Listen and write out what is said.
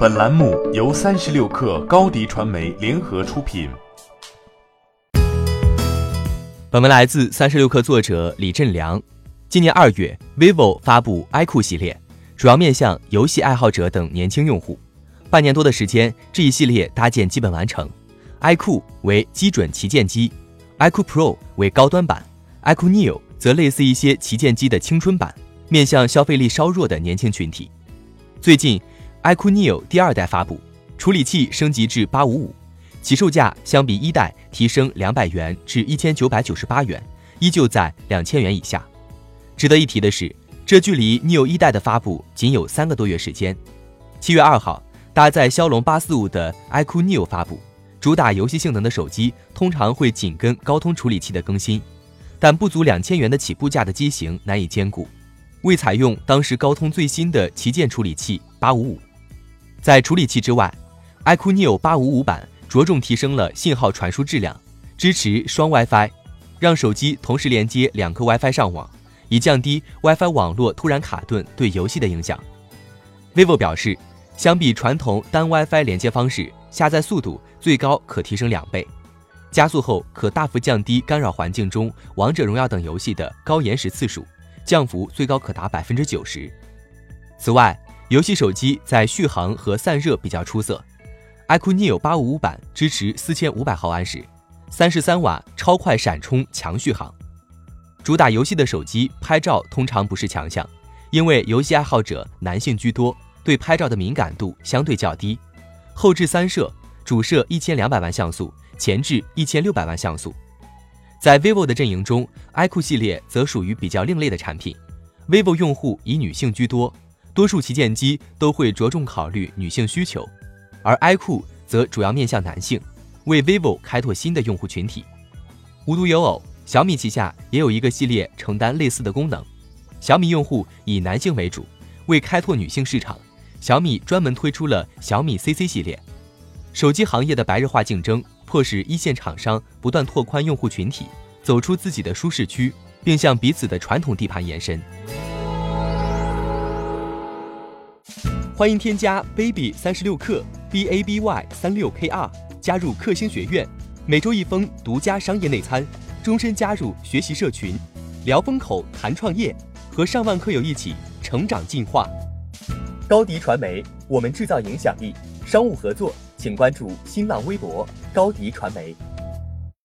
本栏目由三十六氪高低传媒联合出品。本文来自三十六氪作者李振良。今年二月，vivo 发布 iQOO 系列，主要面向游戏爱好者等年轻用户。半年多的时间，这一系列搭建基本完成。iQOO 为基准旗舰机，iQOO Pro 为高端版，iQOO Neo 则类似一些旗舰机的青春版，面向消费力稍弱的年轻群体。最近。iQOO Neo 第二代发布，处理器升级至八五五，起售价相比一代提升两百元至一千九百九十八元，依旧在两千元以下。值得一提的是，这距离 Neo 一代的发布仅有三个多月时间。七月二号，搭载骁龙八四五的 iQOO Neo 发布，主打游戏性能的手机通常会紧跟高通处理器的更新，但不足两千元的起步价的机型难以兼顾，未采用当时高通最新的旗舰处理器八五五。在处理器之外，iQOO Neo 八五五版着重提升了信号传输质量，支持双 WiFi，让手机同时连接两个 WiFi 上网，以降低 WiFi 网络突然卡顿对游戏的影响。vivo 表示，相比传统单 WiFi 连接方式，下载速度最高可提升两倍，加速后可大幅降低干扰环境中王者荣耀等游戏的高延时次数，降幅最高可达百分之九十。此外，游戏手机在续航和散热比较出色，iQOO Neo 八五五版支持四千五百毫安时，三十三瓦超快闪充强续航。主打游戏的手机拍照通常不是强项，因为游戏爱好者男性居多，对拍照的敏感度相对较低。后置三摄，主摄一千两百万像素，前置一千六百万像素。在 vivo 的阵营中，iQOO 系列则属于比较另类的产品，vivo 用户以女性居多。多数旗舰机都会着重考虑女性需求，而 iQOO 则主要面向男性，为 vivo 开拓新的用户群体。无独有偶，小米旗下也有一个系列承担类似的功能。小米用户以男性为主，为开拓女性市场，小米专门推出了小米 CC 系列。手机行业的白热化竞争，迫使一线厂商不断拓宽用户群体，走出自己的舒适区，并向彼此的传统地盘延伸。欢迎添加 baby 三十六克 b a b y 三六 k r 加入克星学院，每周一封独家商业内参，终身加入学习社群，聊风口谈创业，和上万课友一起成长进化。高迪传媒，我们制造影响力。商务合作，请关注新浪微博高迪传媒。